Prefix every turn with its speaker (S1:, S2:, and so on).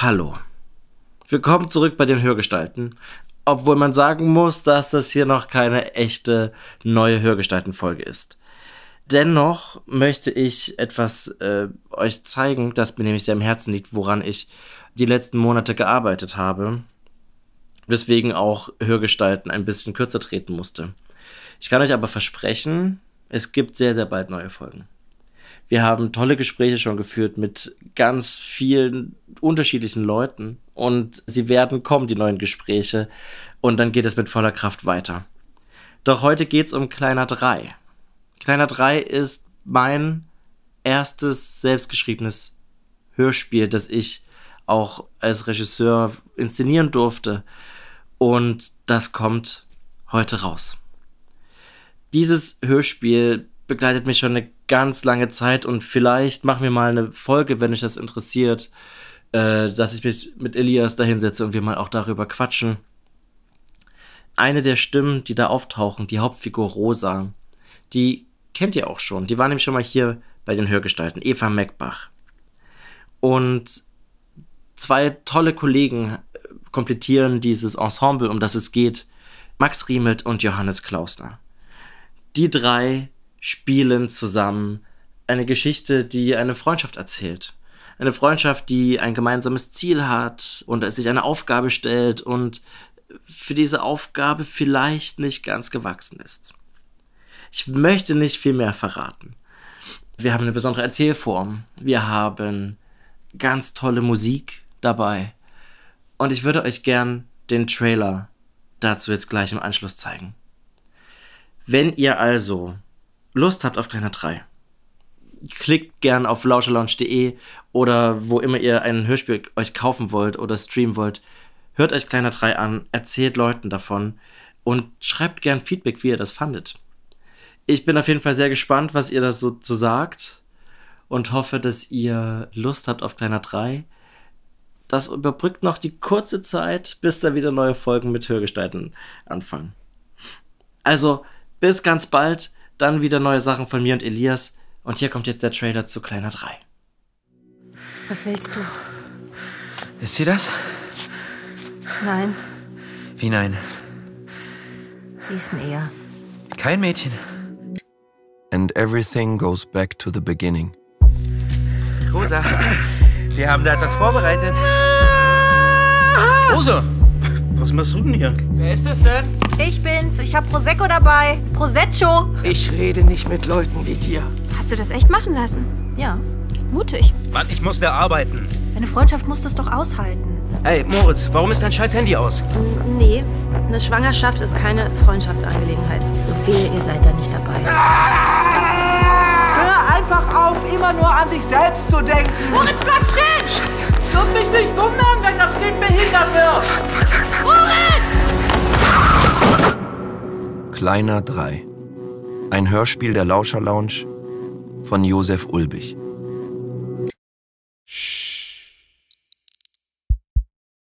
S1: Hallo. Willkommen zurück bei den Hörgestalten. Obwohl man sagen muss, dass das hier noch keine echte neue Hörgestalten-Folge ist. Dennoch möchte ich etwas äh, euch zeigen, das mir nämlich sehr am Herzen liegt, woran ich die letzten Monate gearbeitet habe. Weswegen auch Hörgestalten ein bisschen kürzer treten musste. Ich kann euch aber versprechen, es gibt sehr, sehr bald neue Folgen. Wir haben tolle Gespräche schon geführt mit ganz vielen unterschiedlichen Leuten und sie werden kommen, die neuen Gespräche. Und dann geht es mit voller Kraft weiter. Doch heute geht es um Kleiner 3. Kleiner 3 ist mein erstes selbstgeschriebenes Hörspiel, das ich auch als Regisseur inszenieren durfte. Und das kommt heute raus. Dieses Hörspiel begleitet mich schon eine ganz lange Zeit und vielleicht machen wir mal eine Folge, wenn euch das interessiert, äh, dass ich mich mit Elias da hinsetze und wir mal auch darüber quatschen. Eine der Stimmen, die da auftauchen, die Hauptfigur Rosa, die kennt ihr auch schon. Die war nämlich schon mal hier bei den Hörgestalten, Eva Meckbach. Und zwei tolle Kollegen äh, komplettieren dieses Ensemble, um das es geht. Max Riemelt und Johannes Klausner. Die drei spielen zusammen eine Geschichte, die eine Freundschaft erzählt. Eine Freundschaft, die ein gemeinsames Ziel hat und sich eine Aufgabe stellt und für diese Aufgabe vielleicht nicht ganz gewachsen ist. Ich möchte nicht viel mehr verraten. Wir haben eine besondere Erzählform. Wir haben ganz tolle Musik dabei. Und ich würde euch gern den Trailer dazu jetzt gleich im Anschluss zeigen. Wenn ihr also Lust habt auf Kleiner 3, klickt gern auf lauscherlounge.de oder wo immer ihr ein Hörspiel euch kaufen wollt oder streamen wollt. Hört euch Kleiner 3 an, erzählt Leuten davon und schreibt gern Feedback, wie ihr das fandet. Ich bin auf jeden Fall sehr gespannt, was ihr da so zu sagt und hoffe, dass ihr Lust habt auf Kleiner 3. Das überbrückt noch die kurze Zeit, bis da wieder neue Folgen mit Hörgestalten anfangen. Also, bis ganz bald. Dann wieder neue Sachen von mir und Elias. Und hier kommt jetzt der Trailer zu Kleiner 3.
S2: Was willst du?
S3: Ist sie das?
S2: Nein,
S3: Wie nein?
S2: sie ist ein Er.
S3: Kein Mädchen.
S4: and everything goes back to the beginning.
S3: Rosa, wir haben da etwas vorbereitet.
S5: Rosa, was machst du denn hier?
S3: Wer ist das denn?
S2: Ich bin's. Ich hab Prosecco dabei. Prosecco.
S5: Ich rede nicht mit Leuten wie dir.
S6: Hast du das echt machen lassen?
S2: Ja.
S6: Mutig.
S5: Mann, ich muss da arbeiten.
S2: Eine Freundschaft muss das doch aushalten.
S5: Hey, Moritz, warum ist dein scheiß Handy aus?
S6: Nee, eine Schwangerschaft ist keine Freundschaftsangelegenheit.
S2: So wehe, ihr seid da nicht dabei.
S7: Hör einfach auf, immer nur an dich selbst zu denken.
S6: Moritz, bleib stehen!
S7: Wird mich nicht wundern, wenn das Kind behindert wird.
S4: Kleiner 3. Ein Hörspiel der Lauscher Lounge von Josef Ulbich.